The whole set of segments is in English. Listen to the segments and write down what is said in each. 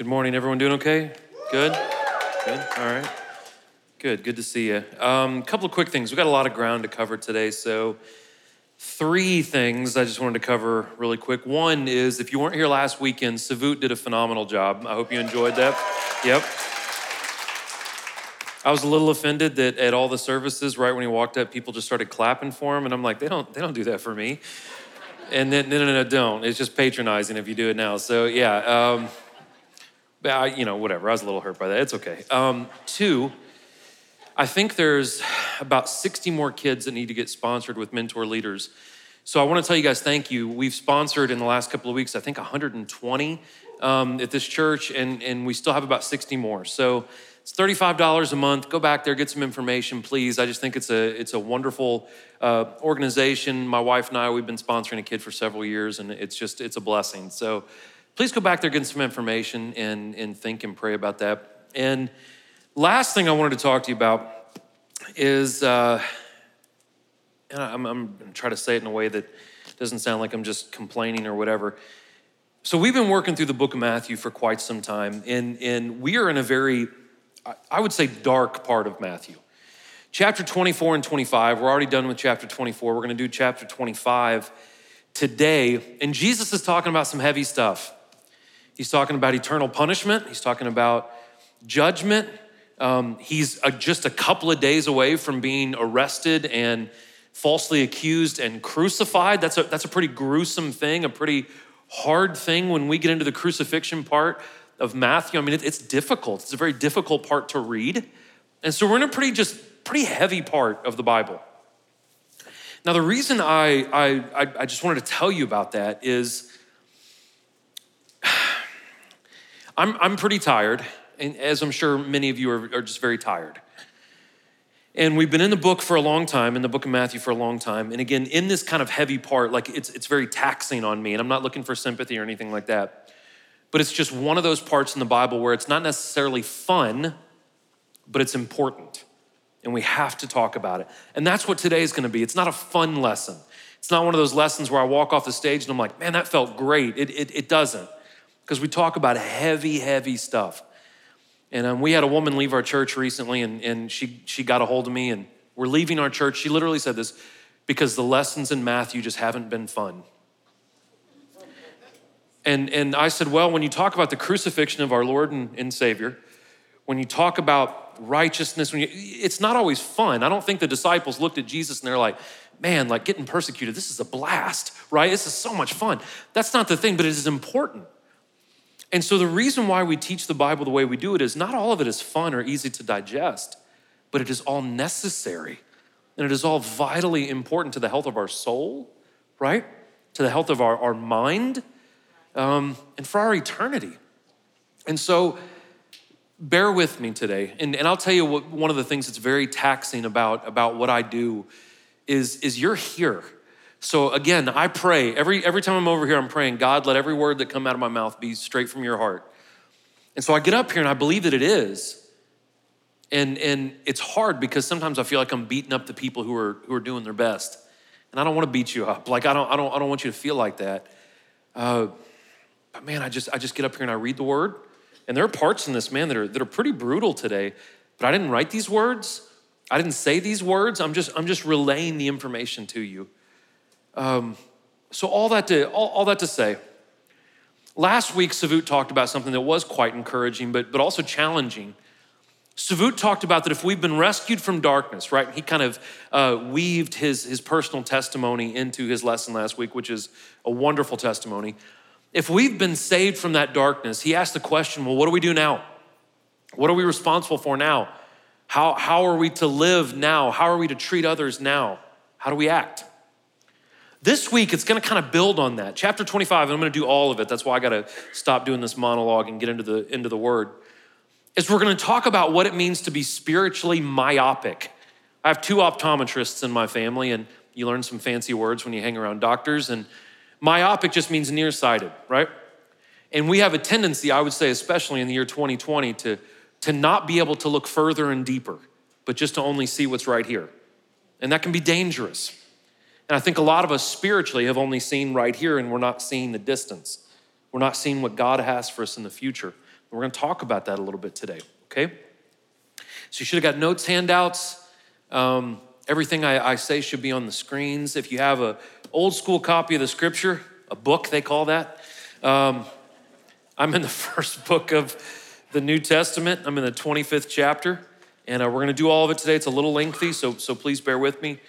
Good morning. Everyone doing okay? Good? Good? All right. Good. Good to see you. A um, couple of quick things. We've got a lot of ground to cover today. So, three things I just wanted to cover really quick. One is if you weren't here last weekend, Savut did a phenomenal job. I hope you enjoyed that. Yep. I was a little offended that at all the services, right when he walked up, people just started clapping for him, and I'm like, they don't, they don't do that for me. And then, no, no, no, don't. It's just patronizing if you do it now. So yeah, um, I, you know, whatever. I was a little hurt by that. It's okay. Um, two, I think there's about 60 more kids that need to get sponsored with mentor leaders. So I want to tell you guys thank you. We've sponsored in the last couple of weeks, I think 120 um, at this church, and, and we still have about 60 more. So it's $35 a month. Go back there, get some information, please. I just think it's a, it's a wonderful uh, organization. My wife and I, we've been sponsoring a kid for several years, and it's just, it's a blessing. So please go back there, get some information, and, and think and pray about that. And last thing I wanted to talk to you about is, uh, and I'm, I'm trying to say it in a way that doesn't sound like I'm just complaining or whatever. So we've been working through the book of Matthew for quite some time, and, and we are in a very I would say, dark part of Matthew. Chapter 24 and 25, we're already done with chapter 24. We're going to do chapter 25 today. And Jesus is talking about some heavy stuff. He's talking about eternal punishment, he's talking about judgment. Um, he's a, just a couple of days away from being arrested and falsely accused and crucified. That's a, that's a pretty gruesome thing, a pretty hard thing when we get into the crucifixion part of Matthew. I mean, it, it's difficult. It's a very difficult part to read. And so we're in a pretty just pretty heavy part of the Bible. Now, the reason I, I, I just wanted to tell you about that is I'm, I'm pretty tired, and as I'm sure many of you are, are just very tired. And we've been in the book for a long time, in the book of Matthew for a long time. And again, in this kind of heavy part, like it's, it's very taxing on me, and I'm not looking for sympathy or anything like that but it's just one of those parts in the Bible where it's not necessarily fun, but it's important. And we have to talk about it. And that's what today is going to be. It's not a fun lesson. It's not one of those lessons where I walk off the stage and I'm like, man, that felt great. It, it, it doesn't. Because we talk about heavy, heavy stuff. And um, we had a woman leave our church recently, and, and she, she got a hold of me, and we're leaving our church. She literally said this because the lessons in Matthew just haven't been fun. And, and I said, well, when you talk about the crucifixion of our Lord and, and Savior, when you talk about righteousness, when you, it's not always fun. I don't think the disciples looked at Jesus and they're like, man, like getting persecuted, this is a blast, right? This is so much fun. That's not the thing, but it is important. And so the reason why we teach the Bible the way we do it is not all of it is fun or easy to digest, but it is all necessary. And it is all vitally important to the health of our soul, right? To the health of our, our mind, um, and for our eternity. And so, bear with me today. And, and I'll tell you what, one of the things that's very taxing about, about what I do is, is you're here. So again, I pray every, every time I'm over here, I'm praying, God, let every word that come out of my mouth be straight from your heart. And so I get up here and I believe that it is. And, and it's hard because sometimes I feel like I'm beating up the people who are, who are doing their best. And I don't want to beat you up. Like, I don't, I don't, I don't want you to feel like that. Uh, but man, I just I just get up here and I read the word. And there are parts in this, man, that are that are pretty brutal today. But I didn't write these words. I didn't say these words. I'm just I'm just relaying the information to you. Um, so all that to all, all that to say, last week Savut talked about something that was quite encouraging, but but also challenging. Savut talked about that if we've been rescued from darkness, right? He kind of uh, weaved his, his personal testimony into his lesson last week, which is a wonderful testimony. If we've been saved from that darkness, he asked the question well, what do we do now? What are we responsible for now? How, how are we to live now? How are we to treat others now? How do we act? This week, it's going to kind of build on that. Chapter 25, and I'm going to do all of it. That's why I got to stop doing this monologue and get into the, into the word. Is we're going to talk about what it means to be spiritually myopic. I have two optometrists in my family, and you learn some fancy words when you hang around doctors. And Myopic just means nearsighted, right? And we have a tendency, I would say, especially in the year 2020, to, to not be able to look further and deeper, but just to only see what's right here. And that can be dangerous. And I think a lot of us spiritually have only seen right here and we're not seeing the distance. We're not seeing what God has for us in the future. We're going to talk about that a little bit today, okay? So you should have got notes, handouts. Um, everything I, I, say should be on the screens. If you have a old school copy of the scripture, a book they call that, um, I'm in the first book of the New Testament. I'm in the 25th chapter, and uh, we're going to do all of it today. It's a little lengthy, so so please bear with me,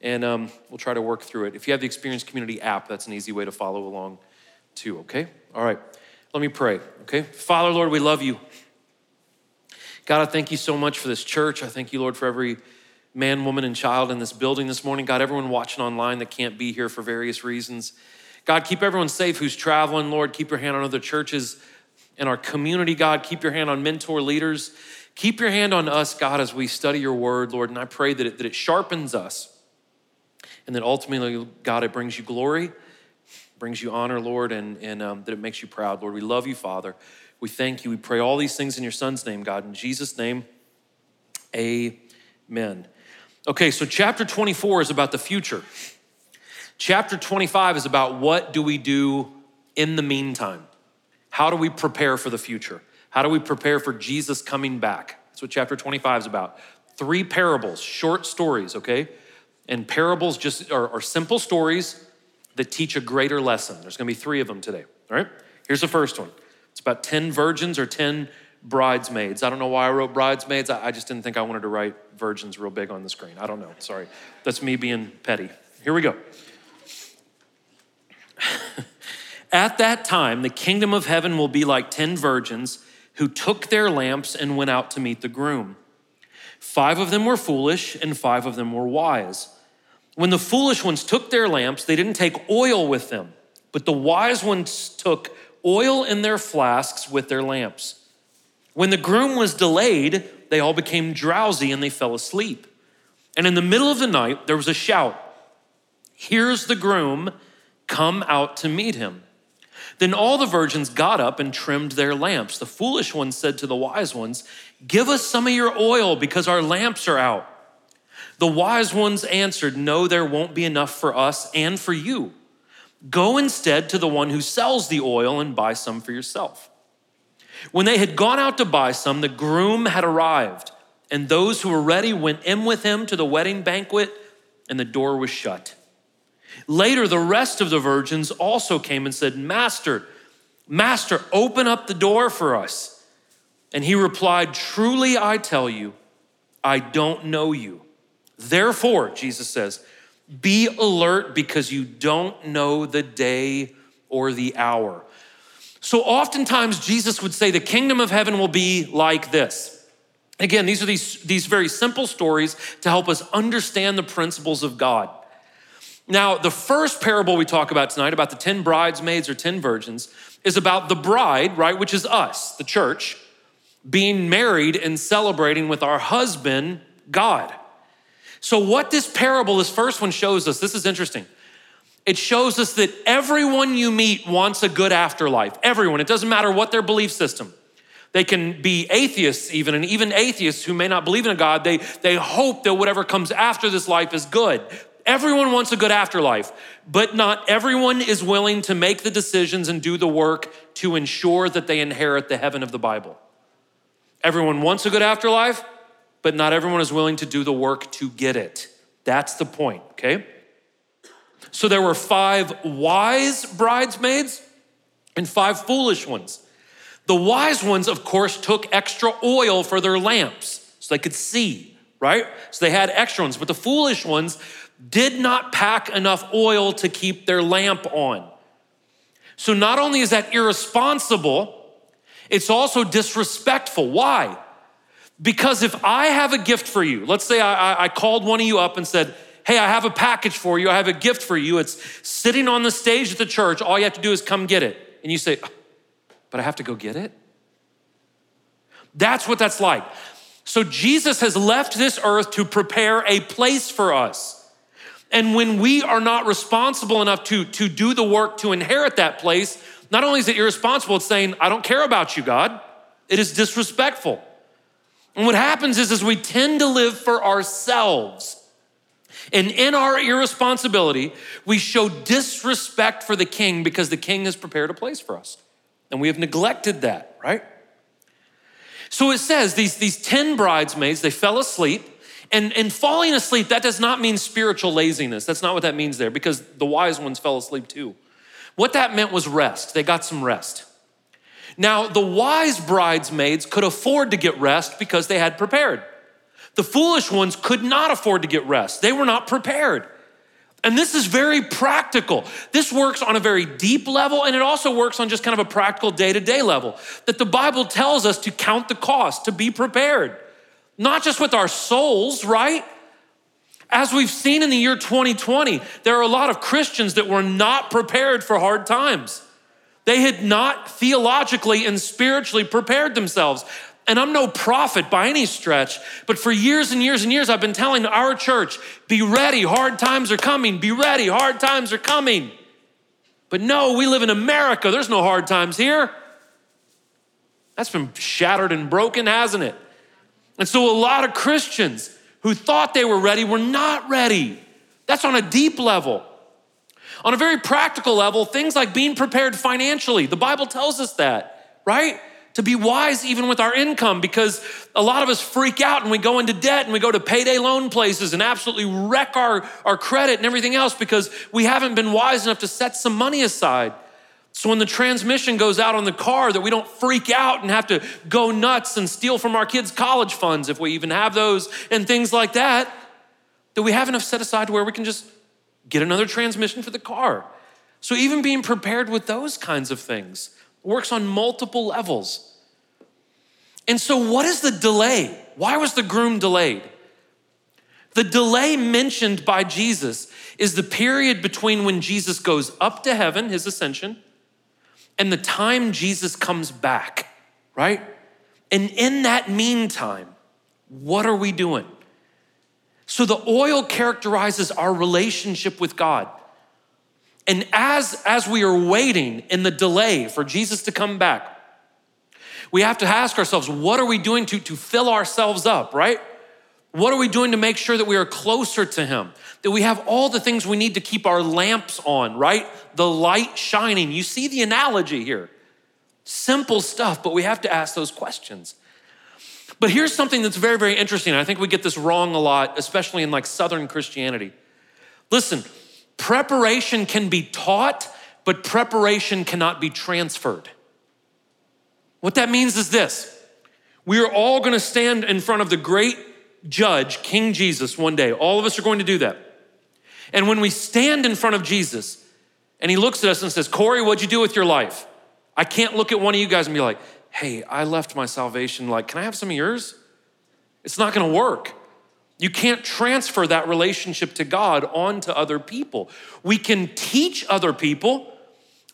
and um, we'll try to work through it. If you have the Experience Community app, that's an easy way to follow along, too. Okay. All right. Let me pray. Okay. Father, Lord, we love you. God, I thank you so much for this church. I thank you, Lord, for every man, woman, and child in this building this morning. God, everyone watching online that can't be here for various reasons. God, keep everyone safe who's traveling. Lord, keep your hand on other churches and our community, God. Keep your hand on mentor leaders. Keep your hand on us, God, as we study your word, Lord. And I pray that it, that it sharpens us and that ultimately, God, it brings you glory, brings you honor, Lord, and, and um, that it makes you proud, Lord. We love you, Father. We thank you. We pray all these things in your son's name, God. In Jesus' name, amen. Okay, so chapter 24 is about the future. Chapter 25 is about what do we do in the meantime? How do we prepare for the future? How do we prepare for Jesus coming back? That's what chapter 25 is about. Three parables, short stories, okay? And parables just are, are simple stories that teach a greater lesson. There's gonna be three of them today, all right? Here's the first one it's about 10 virgins or 10 bridesmaids. I don't know why I wrote bridesmaids. I just didn't think I wanted to write virgins real big on the screen. I don't know. Sorry. That's me being petty. Here we go. At that time, the kingdom of heaven will be like 10 virgins who took their lamps and went out to meet the groom. Five of them were foolish, and five of them were wise. When the foolish ones took their lamps, they didn't take oil with them, but the wise ones took oil in their flasks with their lamps. When the groom was delayed, they all became drowsy and they fell asleep. And in the middle of the night, there was a shout Here's the groom, come out to meet him. Then all the virgins got up and trimmed their lamps. The foolish ones said to the wise ones, Give us some of your oil because our lamps are out. The wise ones answered, No, there won't be enough for us and for you. Go instead to the one who sells the oil and buy some for yourself. When they had gone out to buy some, the groom had arrived, and those who were ready went in with him to the wedding banquet, and the door was shut. Later, the rest of the virgins also came and said, Master, Master, open up the door for us. And he replied, Truly I tell you, I don't know you. Therefore, Jesus says, be alert because you don't know the day or the hour. So, oftentimes, Jesus would say, The kingdom of heaven will be like this. Again, these are these, these very simple stories to help us understand the principles of God. Now, the first parable we talk about tonight, about the 10 bridesmaids or 10 virgins, is about the bride, right, which is us, the church, being married and celebrating with our husband, God. So, what this parable, this first one shows us, this is interesting. It shows us that everyone you meet wants a good afterlife. Everyone. It doesn't matter what their belief system. They can be atheists, even, and even atheists who may not believe in a God, they, they hope that whatever comes after this life is good. Everyone wants a good afterlife, but not everyone is willing to make the decisions and do the work to ensure that they inherit the heaven of the Bible. Everyone wants a good afterlife, but not everyone is willing to do the work to get it. That's the point, okay? So there were five wise bridesmaids and five foolish ones. The wise ones, of course, took extra oil for their lamps so they could see, right? So they had extra ones, but the foolish ones did not pack enough oil to keep their lamp on. So not only is that irresponsible, it's also disrespectful. Why? Because if I have a gift for you, let's say I, I, called one of you up and said, Hey, I have a package for you. I have a gift for you. It's sitting on the stage at the church. All you have to do is come get it. And you say, oh, But I have to go get it? That's what that's like. So Jesus has left this earth to prepare a place for us. And when we are not responsible enough to, to do the work to inherit that place, not only is it irresponsible, it's saying, I don't care about you, God. It is disrespectful. And what happens is, is we tend to live for ourselves. And in our irresponsibility, we show disrespect for the king because the king has prepared a place for us. And we have neglected that, right? So it says these, these 10 bridesmaids, they fell asleep. And, and falling asleep, that does not mean spiritual laziness. That's not what that means there because the wise ones fell asleep too. What that meant was rest. They got some rest. Now, the wise bridesmaids could afford to get rest because they had prepared. The foolish ones could not afford to get rest, they were not prepared. And this is very practical. This works on a very deep level, and it also works on just kind of a practical day to day level. That the Bible tells us to count the cost, to be prepared, not just with our souls, right? As we've seen in the year 2020, there are a lot of Christians that were not prepared for hard times. They had not theologically and spiritually prepared themselves. And I'm no prophet by any stretch, but for years and years and years, I've been telling our church be ready, hard times are coming, be ready, hard times are coming. But no, we live in America, there's no hard times here. That's been shattered and broken, hasn't it? And so a lot of Christians who thought they were ready were not ready. That's on a deep level. On a very practical level, things like being prepared financially, the Bible tells us that, right? To be wise even with our income because a lot of us freak out and we go into debt and we go to payday loan places and absolutely wreck our, our credit and everything else because we haven't been wise enough to set some money aside. So when the transmission goes out on the car, that we don't freak out and have to go nuts and steal from our kids' college funds, if we even have those, and things like that, that we have enough set aside to where we can just get another transmission for the car. So even being prepared with those kinds of things works on multiple levels. And so, what is the delay? Why was the groom delayed? The delay mentioned by Jesus is the period between when Jesus goes up to heaven, his ascension, and the time Jesus comes back, right? And in that meantime, what are we doing? So the oil characterizes our relationship with God. And as, as we are waiting in the delay for Jesus to come back, we have to ask ourselves, what are we doing to, to fill ourselves up, right? What are we doing to make sure that we are closer to Him? That we have all the things we need to keep our lamps on, right? The light shining. You see the analogy here. Simple stuff, but we have to ask those questions. But here's something that's very, very interesting. I think we get this wrong a lot, especially in like Southern Christianity. Listen, preparation can be taught, but preparation cannot be transferred. What that means is this we are all gonna stand in front of the great judge, King Jesus, one day. All of us are going to do that. And when we stand in front of Jesus and he looks at us and says, Corey, what'd you do with your life? I can't look at one of you guys and be like, hey, I left my salvation, like, can I have some of yours? It's not gonna work. You can't transfer that relationship to God onto other people. We can teach other people.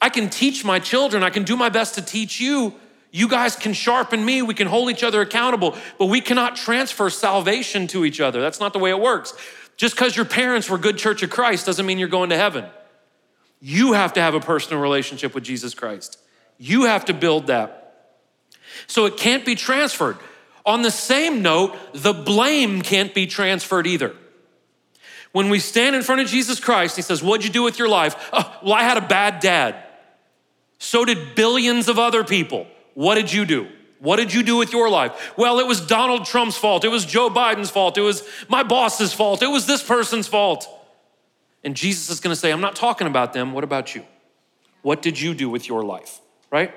I can teach my children, I can do my best to teach you. You guys can sharpen me, we can hold each other accountable, but we cannot transfer salvation to each other. That's not the way it works. Just because your parents were good Church of Christ doesn't mean you're going to heaven. You have to have a personal relationship with Jesus Christ. You have to build that. So it can't be transferred. On the same note, the blame can't be transferred either. When we stand in front of Jesus Christ, he says, What'd you do with your life? Oh, well, I had a bad dad. So did billions of other people. What did you do? What did you do with your life? Well, it was Donald Trump's fault. It was Joe Biden's fault. It was my boss's fault. It was this person's fault. And Jesus is going to say, I'm not talking about them. What about you? What did you do with your life? Right?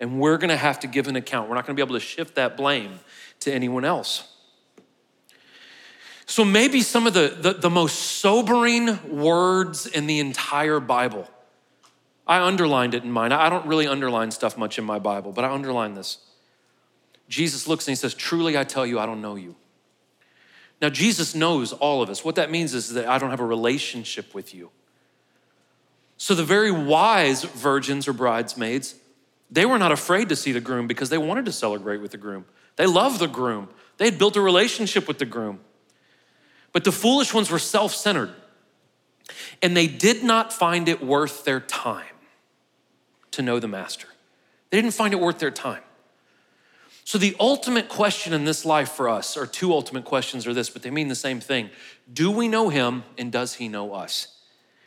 And we're gonna have to give an account. We're not gonna be able to shift that blame to anyone else. So, maybe some of the, the, the, most sobering words in the entire Bible. I underlined it in mine. I don't really underline stuff much in my Bible, but I underline this. Jesus looks and he says, Truly, I tell you, I don't know you. Now, Jesus knows all of us. What that means is that I don't have a relationship with you. So, the very wise virgins or bridesmaids they were not afraid to see the groom because they wanted to celebrate with the groom. They loved the groom, they had built a relationship with the groom. But the foolish ones were self centered, and they did not find it worth their time to know the master. They didn't find it worth their time. So, the ultimate question in this life for us, or two ultimate questions are this, but they mean the same thing Do we know him, and does he know us?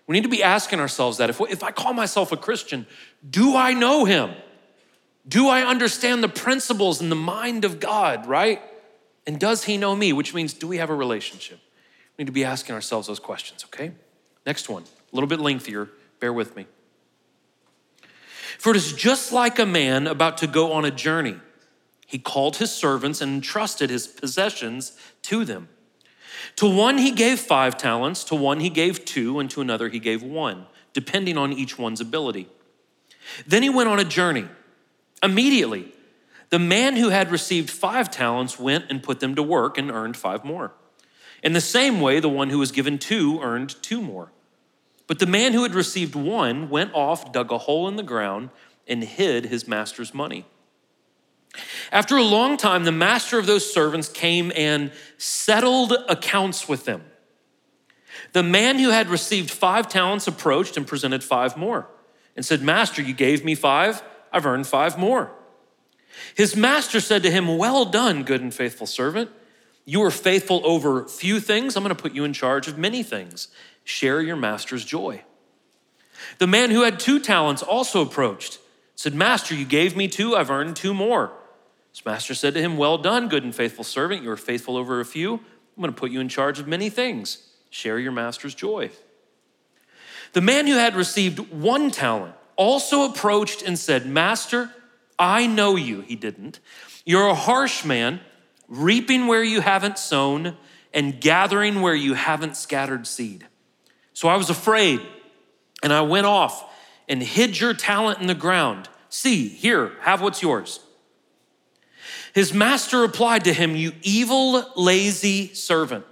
We need to be asking ourselves that. If, if I call myself a Christian, do I know him? Do I understand the principles and the mind of God, right? And does he know me? Which means, do we have a relationship? We need to be asking ourselves those questions, okay? Next one, a little bit lengthier. Bear with me. For it is just like a man about to go on a journey. He called his servants and entrusted his possessions to them. To one he gave five talents, to one he gave two, and to another he gave one, depending on each one's ability. Then he went on a journey. Immediately, the man who had received five talents went and put them to work and earned five more. In the same way, the one who was given two earned two more. But the man who had received one went off, dug a hole in the ground, and hid his master's money. After a long time, the master of those servants came and settled accounts with them. The man who had received five talents approached and presented five more and said, Master, you gave me five, I've earned five more. His master said to him, Well done, good and faithful servant. You are faithful over few things. I'm going to put you in charge of many things. Share your master's joy. The man who had two talents also approached, said, Master, you gave me two, I've earned two more. His master said to him, Well done, good and faithful servant. You are faithful over a few. I'm going to put you in charge of many things. Share your master's joy. The man who had received one talent also approached and said, Master, I know you. He didn't. You're a harsh man reaping where you haven't sown, and gathering where you haven't scattered seed. So I was afraid, and I went off and hid your talent in the ground. See, here, have what's yours. His master replied to him, You evil, lazy servant.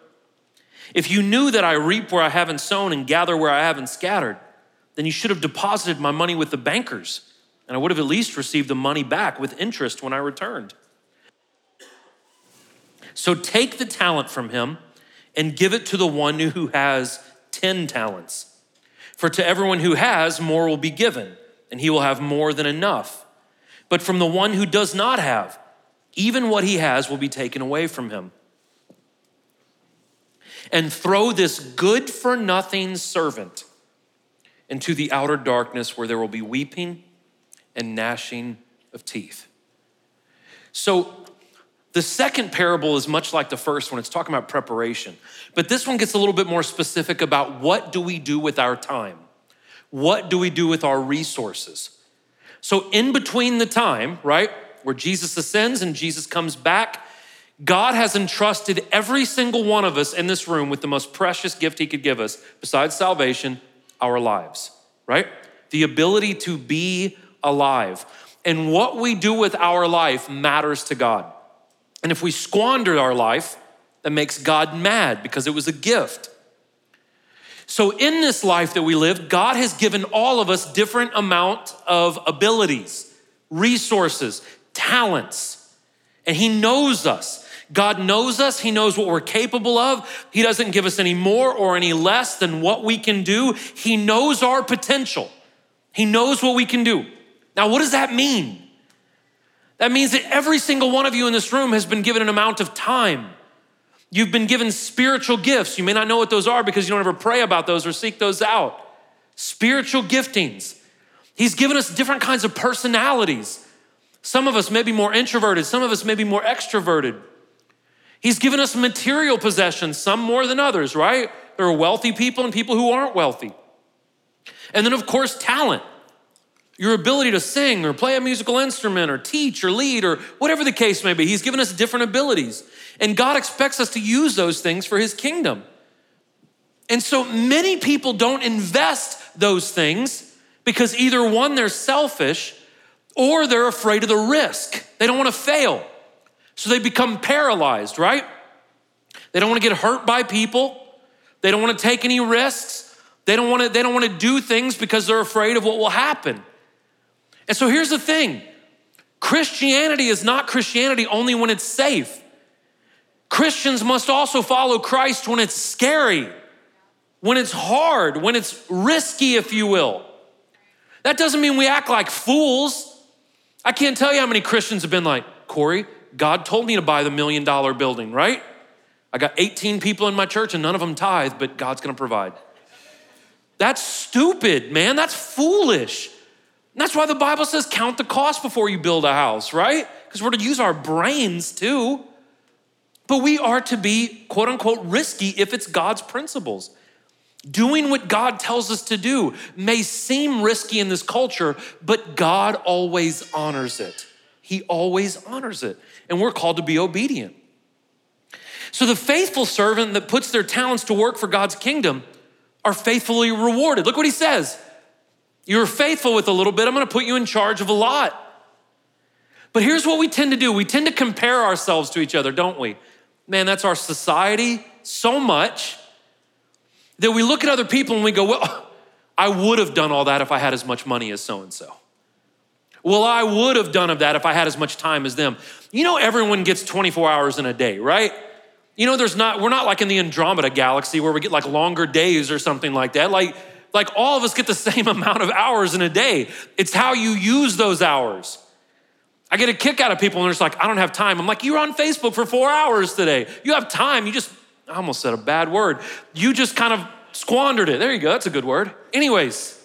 If you knew that I reap where I haven't sown and gather where I haven't scattered, then you should have deposited my money with the bankers, and I would have at least received the money back with interest when I returned. So take the talent from him and give it to the one who has 10 talents. For to everyone who has, more will be given, and he will have more than enough. But from the one who does not have, even what he has will be taken away from him. And throw this good for nothing servant into the outer darkness where there will be weeping and gnashing of teeth. So, the second parable is much like the first one. It's talking about preparation. But this one gets a little bit more specific about what do we do with our time? What do we do with our resources? So, in between the time, right, where Jesus ascends and Jesus comes back, God has entrusted every single one of us in this room with the most precious gift He could give us, besides salvation, our lives, right? The ability to be alive. And what we do with our life matters to God. And if we squander our life, that makes God mad because it was a gift. So in this life that we live, God has given all of us different amount of abilities, resources, talents. And he knows us. God knows us. He knows what we're capable of. He doesn't give us any more or any less than what we can do. He knows our potential. He knows what we can do. Now, what does that mean? That means that every single one of you in this room has been given an amount of time. You've been given spiritual gifts. You may not know what those are because you don't ever pray about those or seek those out. Spiritual giftings. He's given us different kinds of personalities. Some of us may be more introverted, some of us may be more extroverted. He's given us material possessions, some more than others, right? There are wealthy people and people who aren't wealthy. And then, of course, talent your ability to sing or play a musical instrument or teach or lead or whatever the case may be. He's given us different abilities. And God expects us to use those things for His kingdom. And so many people don't invest those things because either one, they're selfish or they're afraid of the risk. They don't want to fail. So they become paralyzed, right? They don't want to get hurt by people. They don't want to take any risks. They don't want to, they don't want to do things because they're afraid of what will happen. And so here's the thing Christianity is not Christianity only when it's safe. Christians must also follow Christ when it's scary, when it's hard, when it's risky, if you will. That doesn't mean we act like fools. I can't tell you how many Christians have been like, Corey, God told me to buy the million dollar building, right? I got 18 people in my church and none of them tithe, but God's gonna provide. That's stupid, man. That's foolish. That's why the Bible says count the cost before you build a house, right? Because we're to use our brains too. But we are to be quote unquote risky if it's God's principles. Doing what God tells us to do may seem risky in this culture, but God always honors it. He always honors it. And we're called to be obedient. So the faithful servant that puts their talents to work for God's kingdom are faithfully rewarded. Look what he says. You're faithful with a little bit, I'm gonna put you in charge of a lot. But here's what we tend to do we tend to compare ourselves to each other, don't we? Man, that's our society so much that we look at other people and we go, well, I would have done all that if I had as much money as so and so. Well, I would have done of that if I had as much time as them. You know, everyone gets 24 hours in a day, right? You know, there's not, we're not like in the Andromeda galaxy where we get like longer days or something like that. Like, like all of us get the same amount of hours in a day. It's how you use those hours. I get a kick out of people and they're just like, I don't have time. I'm like, you're on Facebook for four hours today. You have time. You just I almost said a bad word. You just kind of squandered it. There you go. That's a good word. Anyways,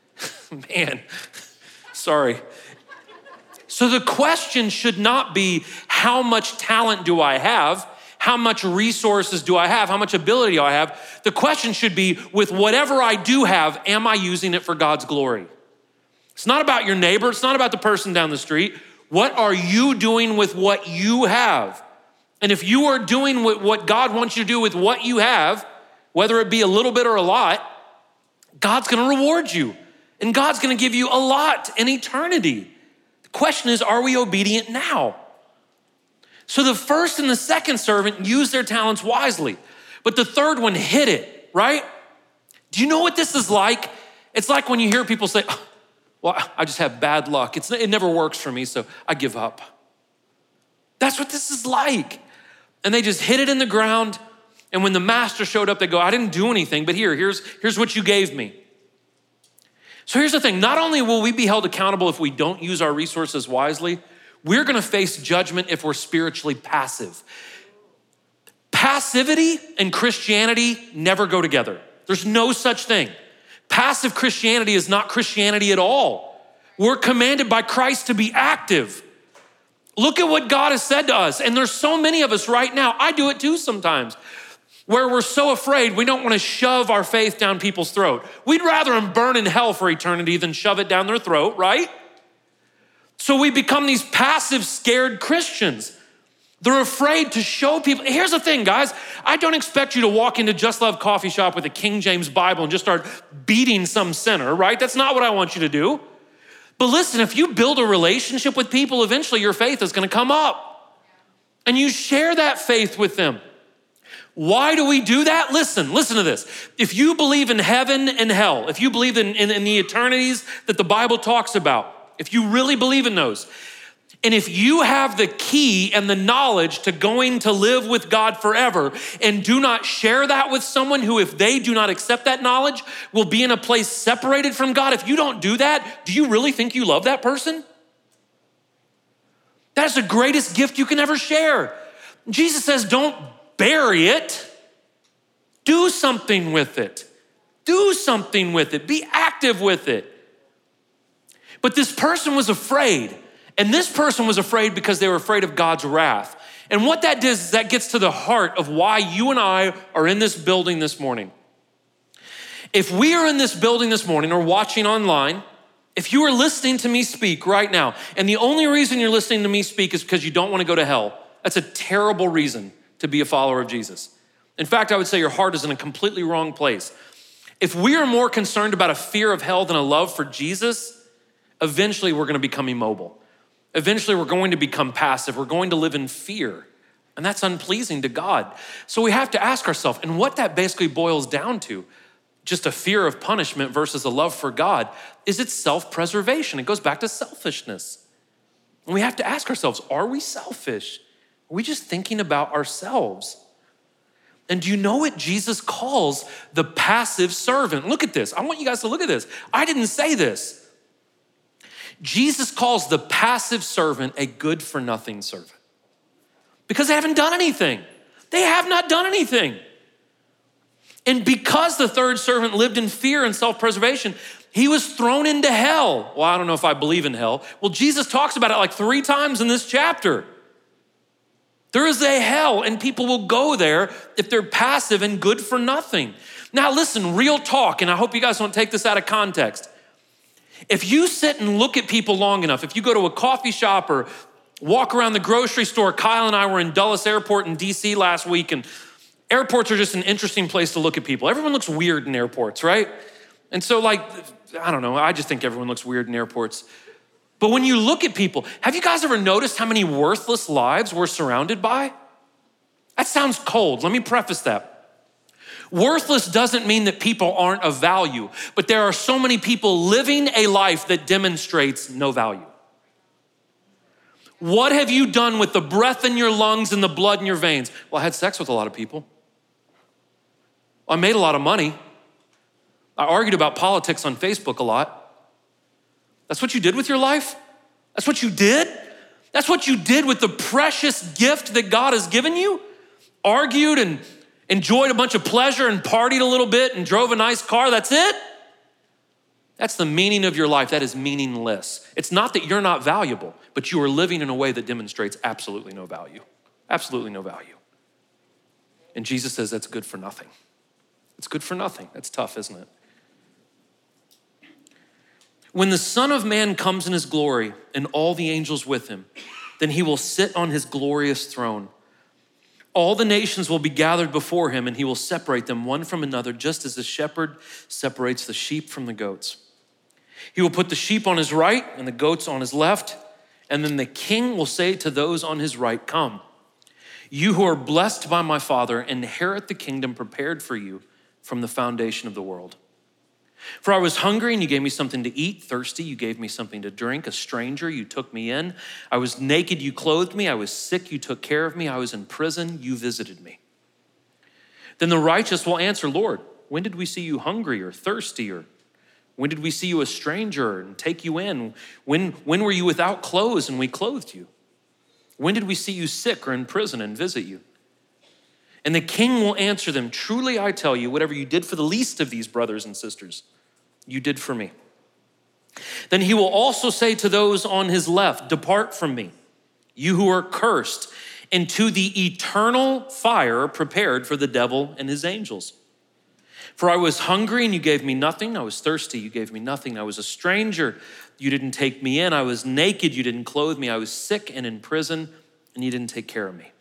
man, sorry. So the question should not be how much talent do I have? How much resources do I have? How much ability do I have? The question should be with whatever I do have, am I using it for God's glory? It's not about your neighbor, it's not about the person down the street. What are you doing with what you have? And if you are doing what God wants you to do with what you have, whether it be a little bit or a lot, God's gonna reward you. And God's gonna give you a lot in eternity. Question is, are we obedient now? So the first and the second servant used their talents wisely, but the third one hid it, right? Do you know what this is like? It's like when you hear people say, oh, Well, I just have bad luck. It's, it never works for me, so I give up. That's what this is like and they just hid it in the ground. And when the master showed up, they go, I didn't do anything, but here, here's, here's what you gave me. So here's the thing not only will we be held accountable if we don't use our resources wisely, we're gonna face judgment if we're spiritually passive. Passivity and Christianity never go together. There's no such thing. Passive Christianity is not Christianity at all. We're commanded by Christ to be active. Look at what God has said to us. And there's so many of us right now. I do it too sometimes. Where we're so afraid we don't want to shove our faith down people's throat. We'd rather them burn in hell for eternity than shove it down their throat, right? So we become these passive, scared Christians. They're afraid to show people. Here's the thing, guys. I don't expect you to walk into Just Love Coffee Shop with a King James Bible and just start beating some sinner, right? That's not what I want you to do. But listen, if you build a relationship with people, eventually your faith is going to come up. And you share that faith with them. Why do we do that? Listen, listen to this. If you believe in heaven and hell, if you believe in, in, in the eternities that the Bible talks about, if you really believe in those, and if you have the key and the knowledge to going to live with God forever and do not share that with someone who, if they do not accept that knowledge, will be in a place separated from God, if you don't do that, do you really think you love that person? That is the greatest gift you can ever share. Jesus says, don't bury it, do something with it. Do something with it, be active with it. But this person was afraid. And this person was afraid because they were afraid of God's wrath. And what that does is that gets to the heart of why you and I are in this building this morning. If we are in this building this morning or watching online, if you are listening to me speak right now, and the only reason you're listening to me speak is because you don't want to go to hell, that's a terrible reason to be a follower of Jesus. In fact, I would say your heart is in a completely wrong place. If we are more concerned about a fear of hell than a love for Jesus, eventually we're going to become immobile. Eventually, we're going to become passive. We're going to live in fear. And that's unpleasing to God. So we have to ask ourselves, and what that basically boils down to, just a fear of punishment versus a love for God, is it self preservation. It goes back to selfishness. And we have to ask ourselves, are we selfish? Are we just thinking about ourselves? And do you know what Jesus calls the passive servant? Look at this. I want you guys to look at this. I didn't say this. Jesus calls the passive servant a good for nothing servant because they haven't done anything. They have not done anything. And because the third servant lived in fear and self preservation, He was thrown into hell. Well, I don't know if I believe in hell. Well, Jesus talks about it like three times in this chapter. There is a hell, and people will go there if they're passive and good for nothing. Now, listen, real talk, and I hope you guys don't take this out of context. If you sit and look at people long enough, if you go to a coffee shop or walk around the grocery store, Kyle and I were in Dulles Airport in DC last week, and airports are just an interesting place to look at people. Everyone looks weird in airports, right? And so, like, I don't know, I just think everyone looks weird in airports. But when you look at people, have you guys ever noticed how many worthless lives we're surrounded by? That sounds cold. Let me preface that. Worthless doesn't mean that people aren't of value, but there are so many people living a life that demonstrates no value. What have you done with the breath in your lungs and the blood in your veins? Well, I had sex with a lot of people. I made a lot of money. I argued about politics on Facebook a lot. That's what you did with your life? That's what you did? That's what you did with the precious gift that God has given you? Argued and enjoyed a bunch of pleasure and partied a little bit and drove a nice car, that's it? That's the meaning of your life. That is meaningless. It's not that you're not valuable, but you are living in a way that demonstrates absolutely no value. Absolutely no value. And Jesus says that's good for nothing. It's good for nothing. That's tough, isn't it? When the Son of Man comes in his glory and all the angels with him, then he will sit on his glorious throne. All the nations will be gathered before him, and he will separate them one from another, just as the shepherd separates the sheep from the goats. He will put the sheep on his right and the goats on his left, and then the king will say to those on his right, Come, you who are blessed by my Father, inherit the kingdom prepared for you from the foundation of the world. For I was hungry and you gave me something to eat, thirsty, you gave me something to drink, a stranger, you took me in. I was naked, you clothed me, I was sick, you took care of me, I was in prison, you visited me. Then the righteous will answer, Lord, when did we see you hungry or thirsty or when did we see you a stranger and take you in? When, when were you without clothes and we clothed you? When did we see you sick or in prison and visit you? And the king will answer them Truly I tell you, whatever you did for the least of these brothers and sisters, you did for me. Then he will also say to those on his left, Depart from me, you who are cursed, into the eternal fire prepared for the devil and his angels. For I was hungry and you gave me nothing. I was thirsty, you gave me nothing. I was a stranger, you didn't take me in. I was naked, you didn't clothe me. I was sick and in prison, and you didn't take care of me.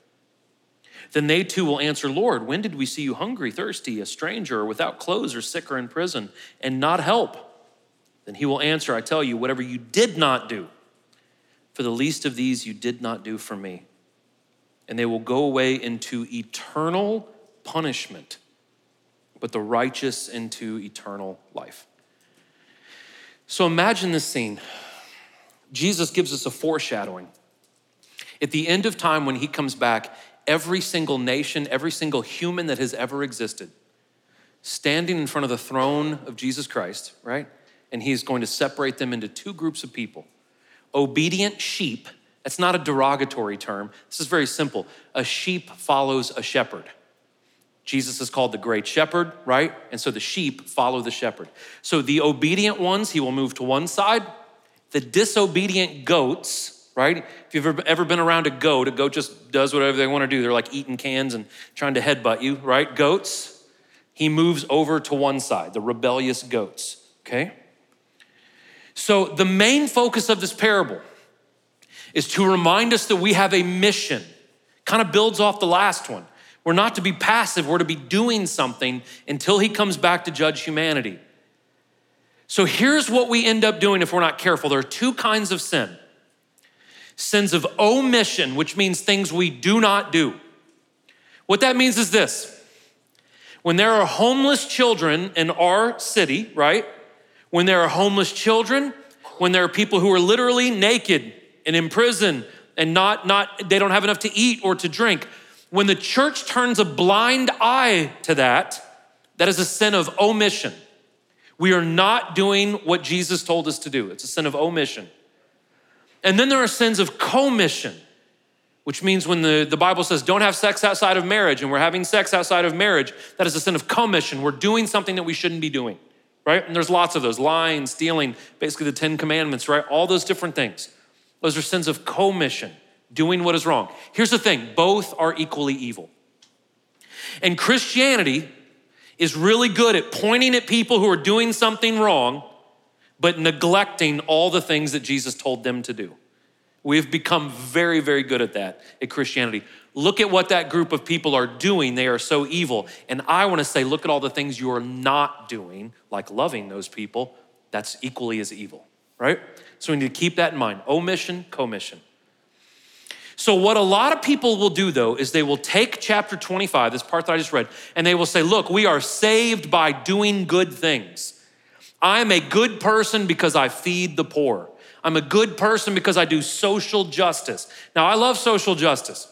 Then they too will answer, Lord, when did we see you hungry, thirsty, a stranger, or without clothes, or sick, or in prison, and not help? Then he will answer, I tell you, whatever you did not do, for the least of these you did not do for me. And they will go away into eternal punishment, but the righteous into eternal life. So imagine this scene. Jesus gives us a foreshadowing. At the end of time, when he comes back, every single nation, every single human that has ever existed, standing in front of the throne of Jesus Christ, right? And he's going to separate them into two groups of people obedient sheep. That's not a derogatory term. This is very simple. A sheep follows a shepherd. Jesus is called the great shepherd, right? And so the sheep follow the shepherd. So the obedient ones, he will move to one side. The disobedient goats, right? If you've ever, been around a goat, a goat just does whatever they want to do. They're like eating cans and trying to headbutt you, right? Goats, he moves over to one side, the rebellious goats, okay? So the main focus of this parable is to remind us that we have a mission. Kind of builds off the last one. We're not to be passive, we're to be doing something until he comes back to judge humanity. So here's what we end up doing if we're not careful. There are two kinds of sin sins of omission, which means things we do not do. What that means is this when there are homeless children in our city, right? When there are homeless children, when there are people who are literally naked and in prison and not, not they don't have enough to eat or to drink, when the church turns a blind eye to that, that is a sin of omission. We are not doing what Jesus told us to do. It's a sin of omission. And then there are sins of commission, which means when the, the Bible says don't have sex outside of marriage and we're having sex outside of marriage, that is a sin of commission. We're doing something that we shouldn't be doing, right? And there's lots of those lying, stealing, basically the 10 commandments, right? All those different things. Those are sins of commission, doing what is wrong. Here's the thing both are equally evil. And Christianity is really good at pointing at people who are doing something wrong, but neglecting all the things that Jesus told them to do. We've become very, very good at that at Christianity. Look at what that group of people are doing. They are so evil. And I want to say, look at all the things you are not doing, like loving those people. That's equally as evil, right? So we need to keep that in mind omission, commission. So, what a lot of people will do though is they will take chapter 25, this part that I just read, and they will say, Look, we are saved by doing good things. I'm a good person because I feed the poor. I'm a good person because I do social justice. Now, I love social justice.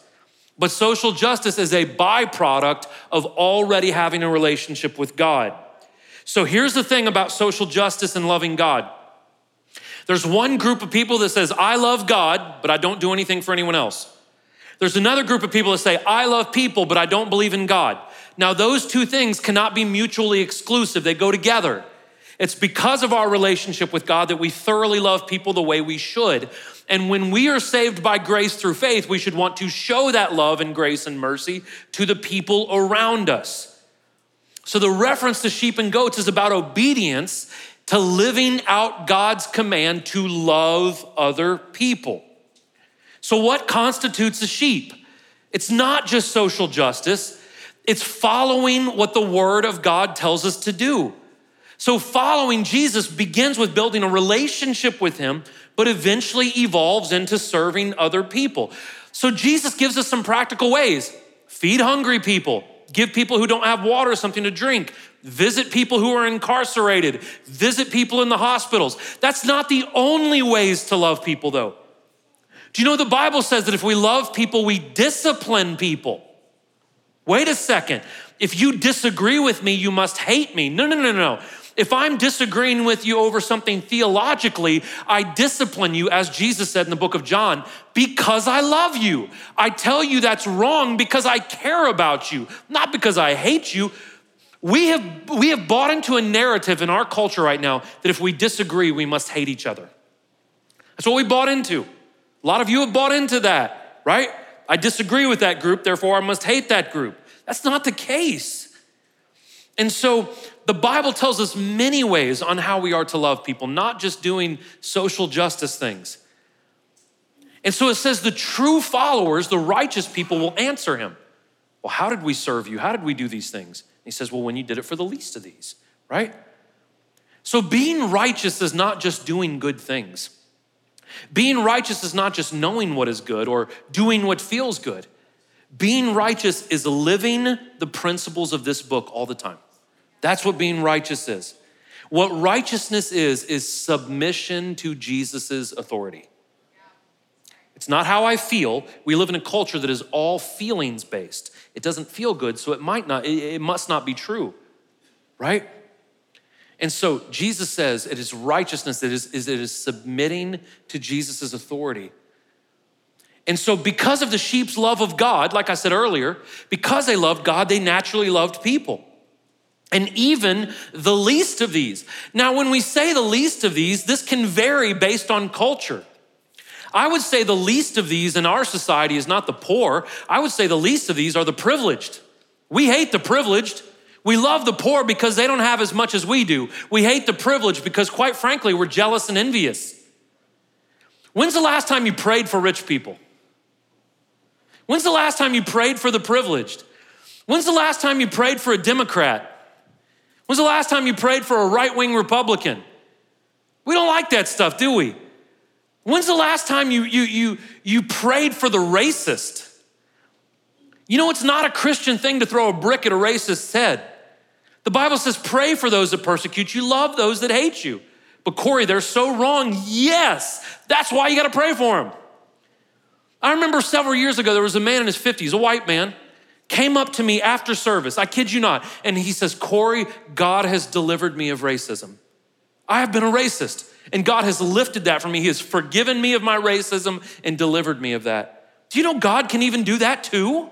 But social justice is a byproduct of already having a relationship with God. So here's the thing about social justice and loving God. There's one group of people that says, I love God, but I don't do anything for anyone else. There's another group of people that say, I love people, but I don't believe in God. Now, those two things cannot be mutually exclusive, they go together. It's because of our relationship with God that we thoroughly love people the way we should. And when we are saved by grace through faith, we should want to show that love and grace and mercy to the people around us. So the reference to sheep and goats is about obedience to living out God's command to love other people. So, what constitutes a sheep? It's not just social justice, it's following what the Word of God tells us to do. So, following Jesus begins with building a relationship with Him, but eventually evolves into serving other people. So, Jesus gives us some practical ways feed hungry people, give people who don't have water something to drink, visit people who are incarcerated, visit people in the hospitals. That's not the only ways to love people, though. Do you know the Bible says that if we love people, we discipline people? Wait a second. If you disagree with me, you must hate me. No, no, no, no. If I'm disagreeing with you over something theologically, I discipline you, as Jesus said in the book of John, because I love you. I tell you that's wrong because I care about you, not because I hate you. We have, we have bought into a narrative in our culture right now that if we disagree, we must hate each other. That's what we bought into. A lot of you have bought into that, right? I disagree with that group, therefore I must hate that group. That's not the case. And so the Bible tells us many ways on how we are to love people, not just doing social justice things. And so it says the true followers, the righteous people, will answer him. Well, how did we serve you? How did we do these things? And he says, Well, when you did it for the least of these, right? So being righteous is not just doing good things. Being righteous is not just knowing what is good or doing what feels good. Being righteous is living the principles of this book all the time. That's what being righteous is. What righteousness is, is submission to Jesus' authority. It's not how I feel. We live in a culture that is all feelings based. It doesn't feel good, so it might not, it must not be true, right? And so Jesus says it is righteousness that is, is it is submitting to Jesus' authority. And so, because of the sheep's love of God, like I said earlier, because they loved God, they naturally loved people and even the least of these. Now, when we say the least of these, this can vary based on culture. I would say the least of these in our society is not the poor. I would say the least of these are the privileged. We hate the privileged. We love the poor because they don't have as much as we do. We hate the privileged because, quite frankly, we're jealous and envious. When's the last time you prayed for rich people? When's the last time you prayed for the privileged? When's the last time you prayed for a Democrat? When's the last time you prayed for a right wing Republican? We don't like that stuff, do we? When's the last time you, you, you, you prayed for the racist? You know, it's not a Christian thing to throw a brick at a racist's head. The Bible says, pray for those that persecute you, love those that hate you. But Corey, they're so wrong. Yes, that's why you got to pray for them. I remember several years ago, there was a man in his 50s, a white man came up to me after service, I kid you not, and he says, Corey, God has delivered me of racism. I have been a racist, and God has lifted that from me. He has forgiven me of my racism and delivered me of that. Do you know God can even do that too?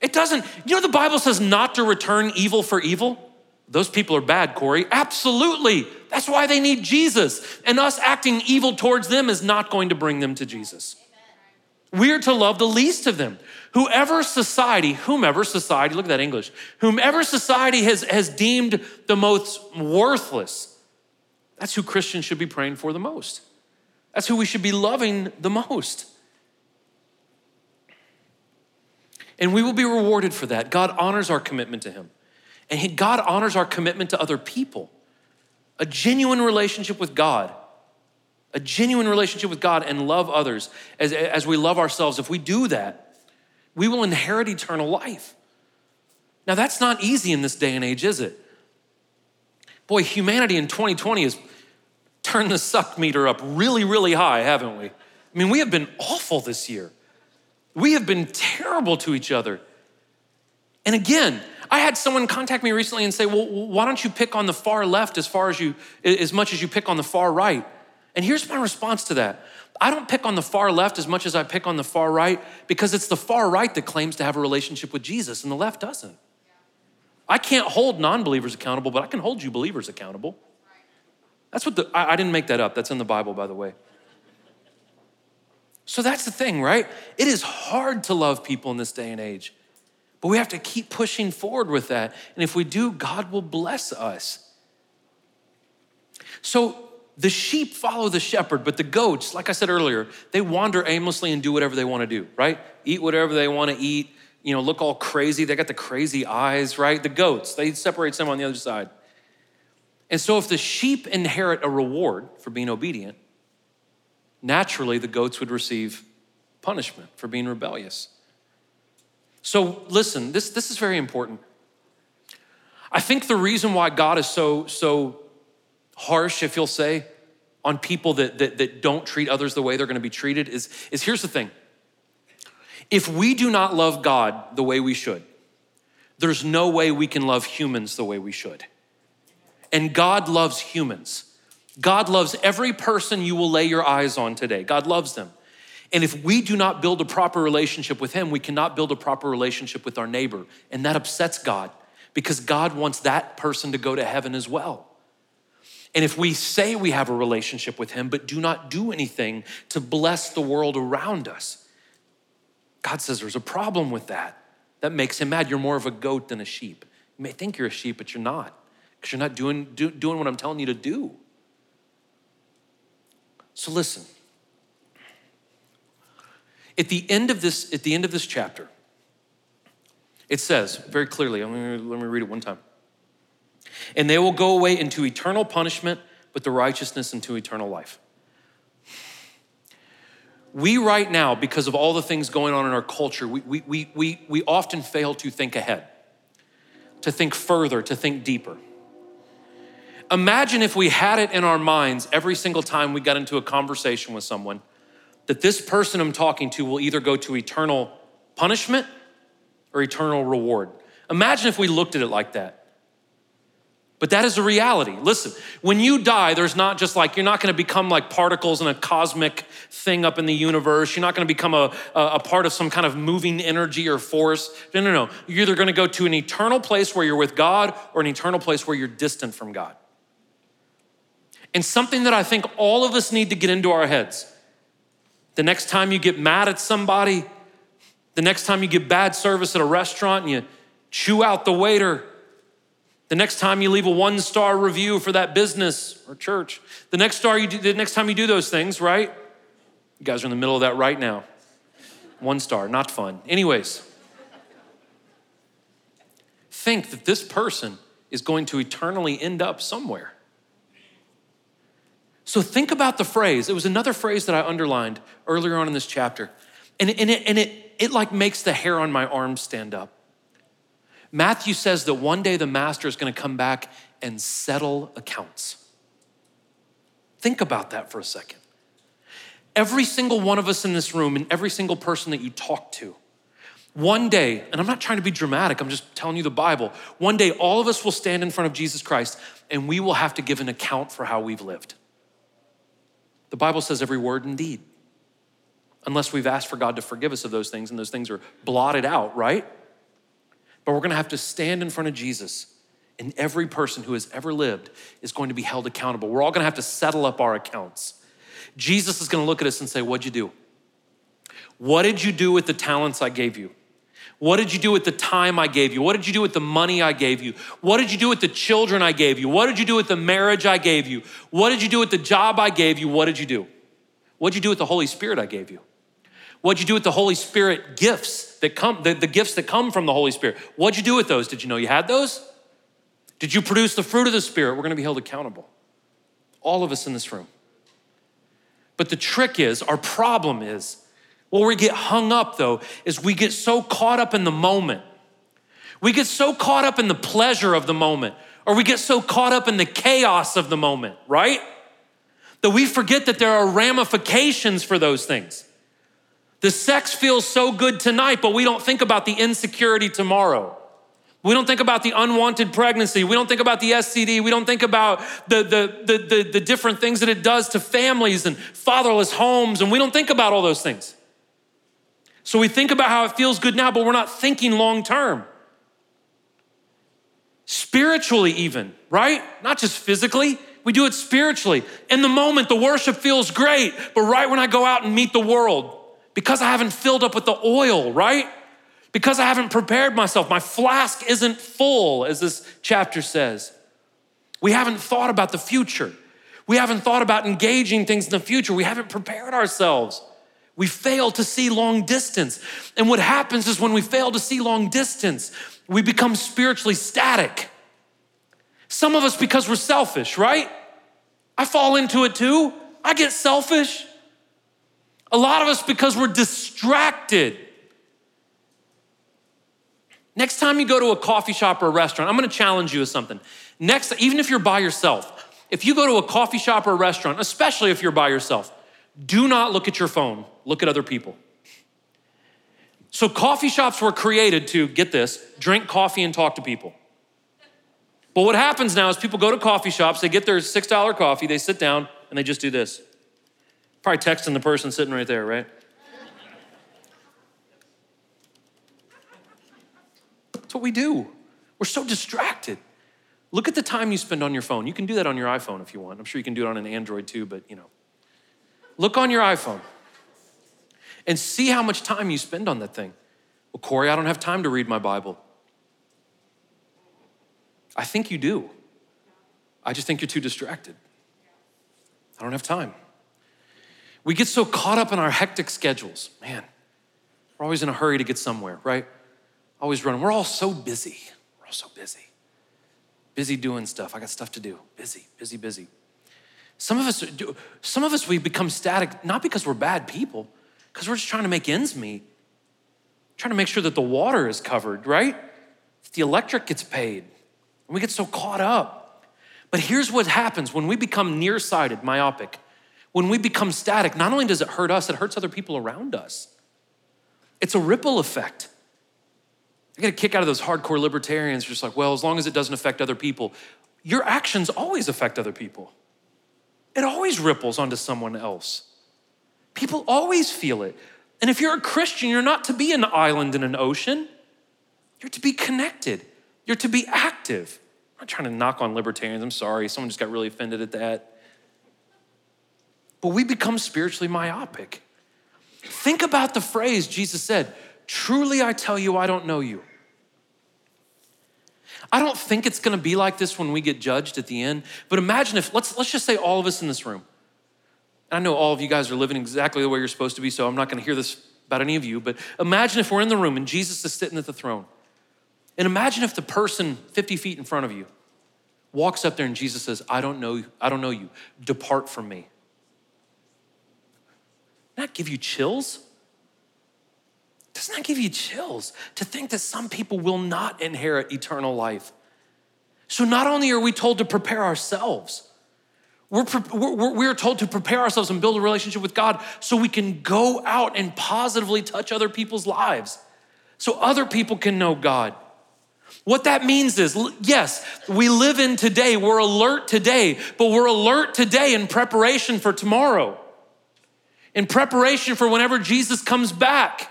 It doesn't, you know, the Bible says not to return evil for evil. Those people are bad, Corey. Absolutely. That's why they need Jesus. And us acting evil towards them is not going to bring them to Jesus. We are to love the least of them. Whoever society, whomever society, look at that English, whomever society has, has deemed the most worthless, that's who Christians should be praying for the most. That's who we should be loving the most. And we will be rewarded for that. God honors our commitment to Him. And God honors our commitment to other people. A genuine relationship with God, a genuine relationship with God and love others as, as we love ourselves. If we do that, we will inherit eternal life. Now, that's not easy in this day and age, is it? Boy, humanity in 2020 has turned the suck meter up really, really high, haven't we? I mean, we have been awful this year. We have been terrible to each other. And again, I had someone contact me recently and say, "Well, why don't you pick on the far left as far as you as much as you pick on the far right?" And here's my response to that. I don't pick on the far left as much as I pick on the far right because it's the far right that claims to have a relationship with Jesus and the left doesn't. I can't hold non-believers accountable, but I can hold you believers accountable. That's what the I, I didn't make that up. That's in the Bible, by the way. So that's the thing, right? It is hard to love people in this day and age, but we have to keep pushing forward with that. And if we do, God will bless us. So the sheep follow the shepherd, but the goats, like I said earlier, they wander aimlessly and do whatever they want to do, right? Eat whatever they want to eat, you know, look all crazy. They got the crazy eyes, right? The goats, they separate some on the other side. And so if the sheep inherit a reward for being obedient, naturally the goats would receive punishment for being rebellious. So listen, this, this is very important. I think the reason why God is so, so harsh, if you'll say, on people that, that, that don't treat others the way they're gonna be treated is, is here's the thing. If we do not love God the way we should, there's no way we can love humans the way we should. And God loves humans. God loves every person you will lay your eyes on today. God loves them. And if we do not build a proper relationship with Him, we cannot build a proper relationship with our neighbor. And that upsets God because God wants that person to go to heaven as well. And if we say we have a relationship with Him, but do not do anything to bless the world around us, God says there's a problem with that. That makes Him mad. You're more of a goat than a sheep. You may think you're a sheep, but you're not because you're not doing, do, doing what I'm telling you to do. So listen. At the end of this, at the end of this chapter, it says very clearly, let me, let me read it one time. And they will go away into eternal punishment, but the righteousness into eternal life. We, right now, because of all the things going on in our culture, we, we, we, we, we often fail to think ahead, to think further, to think deeper. Imagine if we had it in our minds every single time we got into a conversation with someone that this person I'm talking to will either go to eternal punishment or eternal reward. Imagine if we looked at it like that. But that is a reality. Listen, when you die, there's not just like, you're not gonna become like particles in a cosmic thing up in the universe. You're not gonna become a, a, part of some kind of moving energy or force. No, no, no. You're either gonna go to an eternal place where you're with God or an eternal place where you're distant from God. And something that I think all of us need to get into our heads. The next time you get mad at somebody, the next time you get bad service at a restaurant and you chew out the waiter, the next time you leave a one star review for that business or church, the next star you do, the next time you do those things, right? You guys are in the middle of that right now. One star, not fun. Anyways, think that this person is going to eternally end up somewhere. So think about the phrase. It was another phrase that I underlined earlier on in this chapter. And, and, it, and it, it like makes the hair on my arm stand up. Matthew says that one day the master is going to come back and settle accounts. Think about that for a second. Every single one of us in this room and every single person that you talk to, one day, and I'm not trying to be dramatic, I'm just telling you the Bible, one day all of us will stand in front of Jesus Christ and we will have to give an account for how we've lived. The Bible says every word and deed, unless we've asked for God to forgive us of those things and those things are blotted out, right? But we're gonna have to stand in front of Jesus and every person who has ever lived is going to be held accountable. We're all going to have to settle up our accounts. Jesus is going to look at us and say, What'd you do? What did you do with the talents I gave you? What did you do with the time I gave you? What did you do with the money I gave you? What did you do with the children I gave you? What did you do with the marriage I gave you? What did you do with the job I gave you? What did you do? What did you do with the Holy Spirit I gave you? What did you do with the Holy Spirit gifts that come, the, the gifts that come from the Holy Spirit? What'd you do with those? Did you know you had those? Did you produce the fruit of the Spirit? We're going to be held accountable. All of us in this room. But the trick is, our problem is, where we get hung up though, is we get so caught up in the moment. We get so caught up in the pleasure of the moment, or we get so caught up in the chaos of the moment, right? That we forget that there are ramifications for those things. The sex feels so good tonight, but we don't think about the insecurity tomorrow. We don't think about the unwanted pregnancy. We don't think about the STD. We don't think about the, the, the, the, the different things that it does to families and fatherless homes. And we don't think about all those things. So we think about how it feels good now, but we're not thinking long term. Spiritually, even, right? Not just physically. We do it spiritually. In the moment, the worship feels great, but right when I go out and meet the world, because I haven't filled up with the oil, right? Because I haven't prepared myself. My flask isn't full, as this chapter says. We haven't thought about the future. We haven't thought about engaging things in the future. We haven't prepared ourselves. We fail to see long distance. And what happens is when we fail to see long distance, we become spiritually static. Some of us, because we're selfish, right? I fall into it too. I get selfish. A lot of us because we're distracted. Next time you go to a coffee shop or a restaurant, I'm gonna challenge you with something. Next, even if you're by yourself, if you go to a coffee shop or a restaurant, especially if you're by yourself, do not look at your phone, look at other people. So, coffee shops were created to get this drink coffee and talk to people. But what happens now is people go to coffee shops, they get their $6 coffee, they sit down, and they just do this. Probably texting the person sitting right there, right? That's what we do. We're so distracted. Look at the time you spend on your phone. You can do that on your iPhone if you want. I'm sure you can do it on an Android too, but you know. Look on your iPhone and see how much time you spend on that thing. Well, Corey, I don't have time to read my Bible. I think you do. I just think you're too distracted. I don't have time. We get so caught up in our hectic schedules. Man, we're always in a hurry to get somewhere, right? Always running. We're all so busy. We're all so busy. Busy doing stuff. I got stuff to do. Busy, busy, busy. Some of us, some of us, we become static not because we're bad people, because we're just trying to make ends meet, trying to make sure that the water is covered, right? That the electric gets paid. And we get so caught up. But here's what happens when we become nearsighted, myopic when we become static, not only does it hurt us, it hurts other people around us. It's a ripple effect. I get a kick out of those hardcore libertarians, just like, well, as long as it doesn't affect other people, your actions always affect other people. It always ripples onto someone else. People always feel it. And if you're a Christian, you're not to be an island in an ocean, you're to be connected, you're to be active. I'm not trying to knock on libertarians, I'm sorry, someone just got really offended at that but we become spiritually myopic. Think about the phrase Jesus said Truly I tell you, I don't know you. I don't think it's gonna be like this when we get judged at the end, but imagine if, let's, let's just say all of us in this room, I know all of you guys are living exactly the way you're supposed to be, so I'm not gonna hear this about any of you, but imagine if we're in the room and Jesus is sitting at the throne. And imagine if the person 50 feet in front of you walks up there and Jesus says, I don't know, I don't know you. Depart from me that give you chills? Doesn't that give you chills to think that some people will not inherit eternal life? So, not only are we told to prepare ourselves, we're, we're, we're told to prepare ourselves and build a relationship with God so we can go out and positively touch other people's lives, so other people can know God. What that means is, yes, we live in today, we're alert today, but we're alert today in preparation for tomorrow in preparation for whenever Jesus comes back.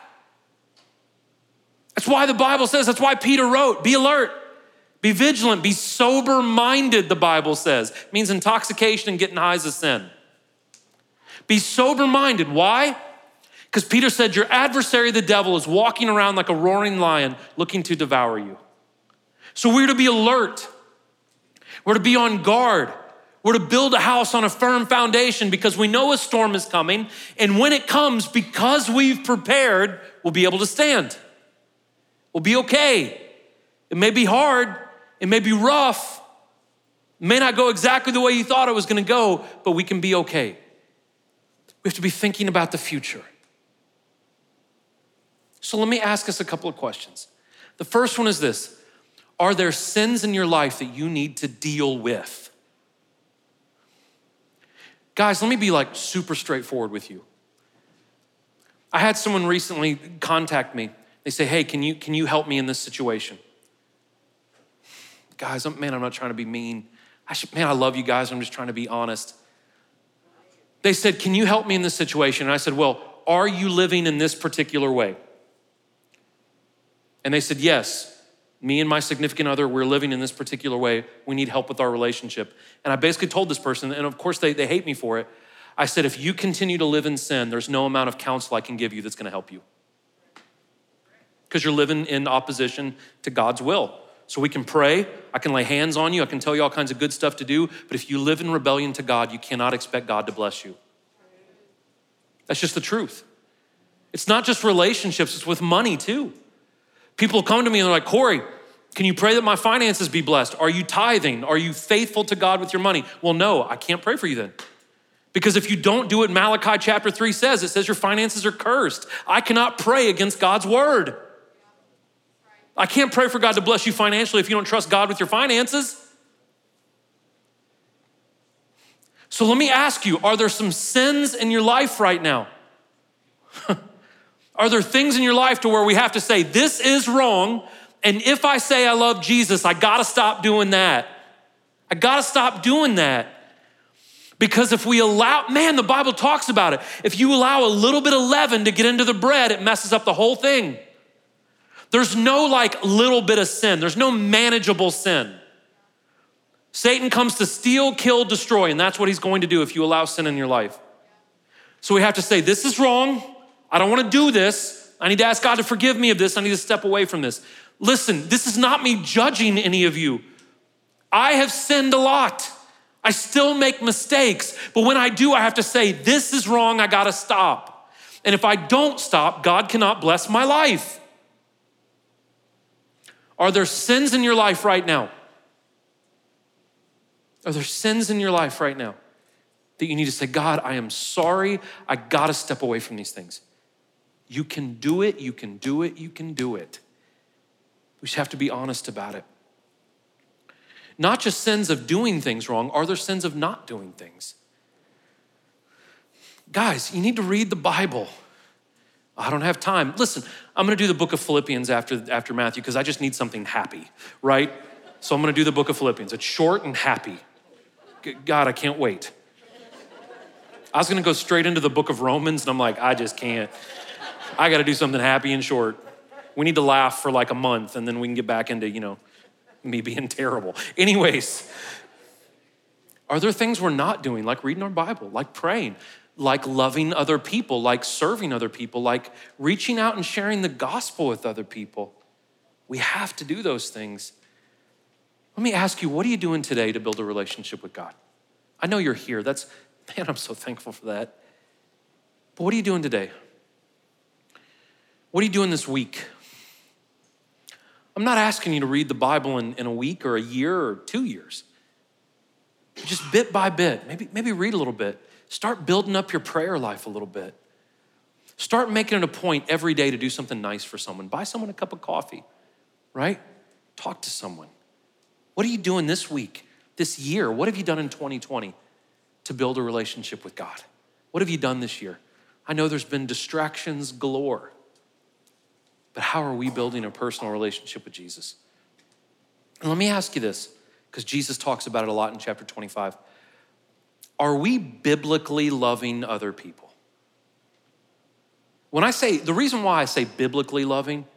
That's why the Bible says, that's why Peter wrote, be alert, Be vigilant, be sober minded, the Bible says. It means intoxication and getting high is a sin. Be sober minded. Why? Because Peter said, Your adversary, the devil, is walking around like a roaring lion looking to devour you. So we're to be alert, we're to be on guard. We're to build a house on a firm foundation because we know a storm is coming. And when it comes, because we've prepared, we'll be able to stand. We'll be okay. It may be hard, it may be rough, it may not go exactly the way you thought it was gonna go, but we can be okay. We have to be thinking about the future. So let me ask us a couple of questions. The first one is this Are there sins in your life that you need to deal with? Guys, let me be like super straightforward with you. I had someone recently contact me. They say, hey, can you, can you help me in this situation? Guys, I'm, man, I'm not trying to be mean. I should, man, I love you guys. I'm just trying to be honest. They said, Can you help me in this situation? And I said, Well, are you living in this particular way? And they said, Yes me and my significant other, we're living in this particular way. We need help with our relationship. And I basically told this person, and of course they, they hate me for it. I said, if you continue to live in sin, there's no amount of counsel I can give you that's gonna help you. Because you're living in opposition to God's will. So we can pray, I can lay hands on you, I can tell you all kinds of good stuff to do, but if you live in rebellion to God, you cannot expect God to bless you. That's just the truth. It's not just relationships, it's with money too. People come to me and they're like, Corey, can you pray that my finances be blessed? Are you tithing? Are you faithful to God with your money? Well, no, I can't pray for you then. Because if you don't do what Malachi chapter 3 says, it says your finances are cursed. I cannot pray against God's word. I can't pray for God to bless you financially if you don't trust God with your finances. So let me ask you are there some sins in your life right now? Are there things in your life to where we have to say, this is wrong, and if I say I love Jesus, I gotta stop doing that. I gotta stop doing that. Because if we allow, man, the Bible talks about it. If you allow a little bit of leaven to get into the bread, it messes up the whole thing. There's no like little bit of sin, there's no manageable sin. Satan comes to steal, kill, destroy, and that's what he's going to do if you allow sin in your life. So we have to say, this is wrong. I don't want to do this. I need to ask God to forgive me of this. I need to step away from this. Listen, this is not me judging any of you. I have sinned a lot. I still make mistakes, but when I do, I have to say, This is wrong, I gotta stop. And if I don't stop, God cannot bless my life. Are there sins in your life right now? Are there sins in your life right now that you need to say, God, I am sorry, I gotta step away from these things? You can do it, you can do it, you can do it. We just have to be honest about it. Not just sins of doing things wrong, are there sins of not doing things? Guys, you need to read the Bible. I don't have time. Listen, I'm gonna do the book of Philippians after, after Matthew because I just need something happy, right? So I'm gonna do the book of Philippians. It's short and happy. God, I can't wait. I was gonna go straight into the book of Romans, and I'm like, I just can't. I gotta do something happy and short. We need to laugh for like a month and then we can get back into, you know, me being terrible. Anyways, are there things we're not doing, like reading our Bible, like praying, like loving other people, like serving other people, like reaching out and sharing the gospel with other people? We have to do those things. Let me ask you, what are you doing today to build a relationship with God? I know you're here. That's, man, I'm so thankful for that. But what are you doing today? What are you doing this week? I'm not asking you to read the Bible in, in a week or a year or two years. Just bit by bit, maybe, maybe read a little bit. Start building up your prayer life a little bit. Start making it a point every day to do something nice for someone. Buy someone a cup of coffee, right? Talk to someone. What are you doing this week, this year? What have you done in 2020 to build a relationship with God? What have you done this year? I know there's been distractions galore. But how are we building a personal relationship with Jesus? And let me ask you this, because Jesus talks about it a lot in chapter 25. Are we biblically loving other people? When I say, the reason why I say biblically loving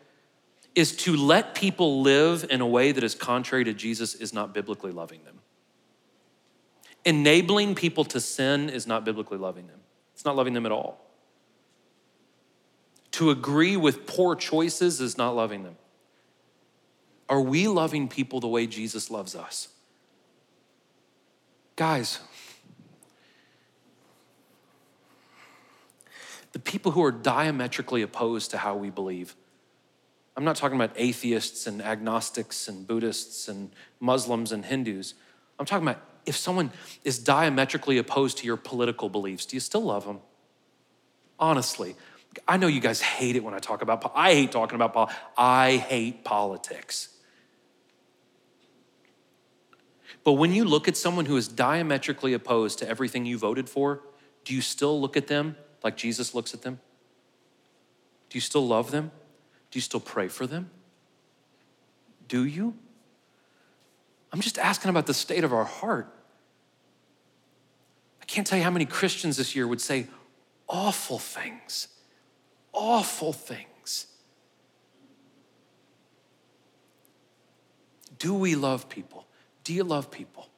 is to let people live in a way that is contrary to Jesus is not biblically loving them. Enabling people to sin is not biblically loving them. It's not loving them at all. To agree with poor choices is not loving them. Are we loving people the way Jesus loves us? Guys, the people who are diametrically opposed to how we believe, I'm not talking about atheists and agnostics and Buddhists and Muslims and Hindus. I'm talking about if someone is diametrically opposed to your political beliefs, do you still love them? Honestly, I know you guys hate it when I talk about. I hate talking about. politics. I hate politics. But when you look at someone who is diametrically opposed to everything you voted for, do you still look at them like Jesus looks at them? Do you still love them? Do you still pray for them? Do you? I'm just asking about the state of our heart. I can't tell you how many Christians this year would say awful things, awful things. Do we love people? Do you love people?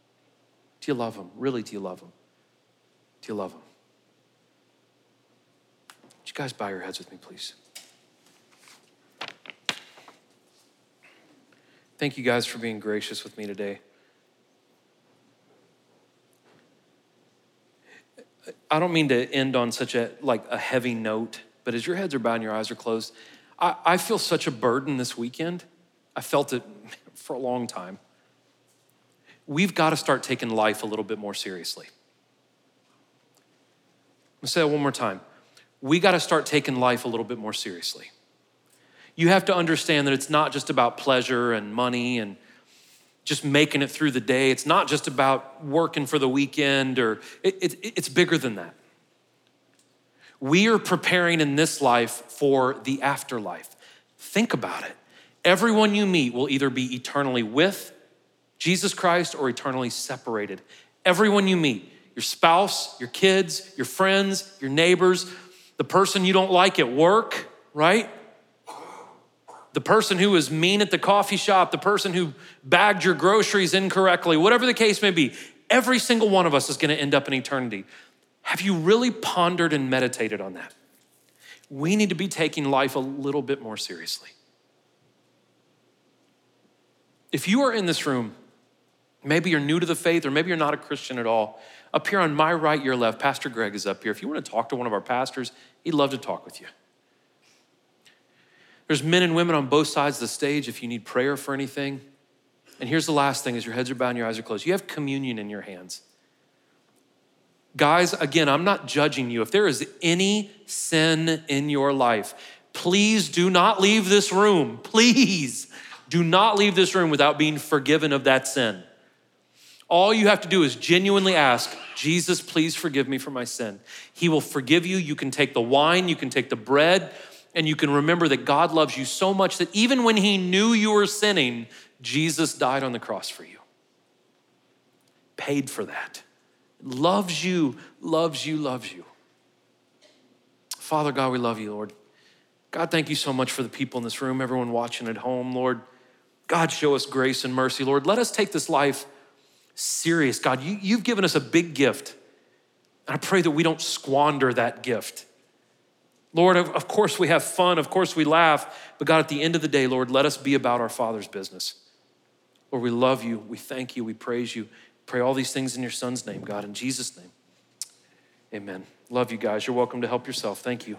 Do you love them? Really, do you love them? Do you love them? Would you guys bow your heads with me, please? Thank you guys for being gracious with me today. I don't mean to end on such a like a heavy note, but as your heads are bowed and your eyes are closed, I, I feel such a burden this weekend. I felt it for a long time. We've got to start taking life a little bit more seriously. I'm say that one more time. We got to start taking life a little bit more seriously you have to understand that it's not just about pleasure and money and just making it through the day. It's not just about working for the weekend, or it, it, it's bigger than that. We are preparing in this life for the afterlife. Think about it. Everyone you meet will either be eternally with Jesus Christ or eternally separated. Everyone you meet, your spouse, your kids, your friends, your neighbors, the person you don't like at work, right? the person who was mean at the coffee shop, the person who bagged your groceries incorrectly, whatever the case may be, every single one of us is going to end up in eternity. Have you really pondered and meditated on that? We need to be taking life a little bit more seriously. If you are in this room, maybe you're new to the faith or maybe you're not a Christian at all, up here on my right, your left, Pastor Greg is up here. If you want to talk to one of our pastors, he'd love to talk with you. There's men and women on both sides of the stage if you need prayer for anything. And here's the last thing as your heads are bowed and your eyes are closed. You have communion in your hands. Guys, again, I'm not judging you. If there is any sin in your life, please do not leave this room. Please do not leave this room without being forgiven of that sin. All you have to do is genuinely ask, Jesus, please forgive me for my sin. He will forgive you. You can take the wine, you can take the bread, and you can remember that God loves you so much that even when He knew you were sinning, Jesus died on the cross for you. Paid for that. Loves you, loves you, loves you. Father God, we love you, Lord. God, thank you so much for the people in this room, everyone watching at home, Lord. God, show us grace and mercy, Lord. Let us take this life serious. God, you, you've given us a big gift. And I pray that we don't squander that gift. Lord, of, of course we have fun, of course we laugh, but God, at the end of the day, Lord, let us be about our Father's business. Lord, we love you, we thank you, we praise you. Pray all these things in your Son's name, God, in Jesus' name. Amen. Love you guys. You're welcome to help yourself. Thank you.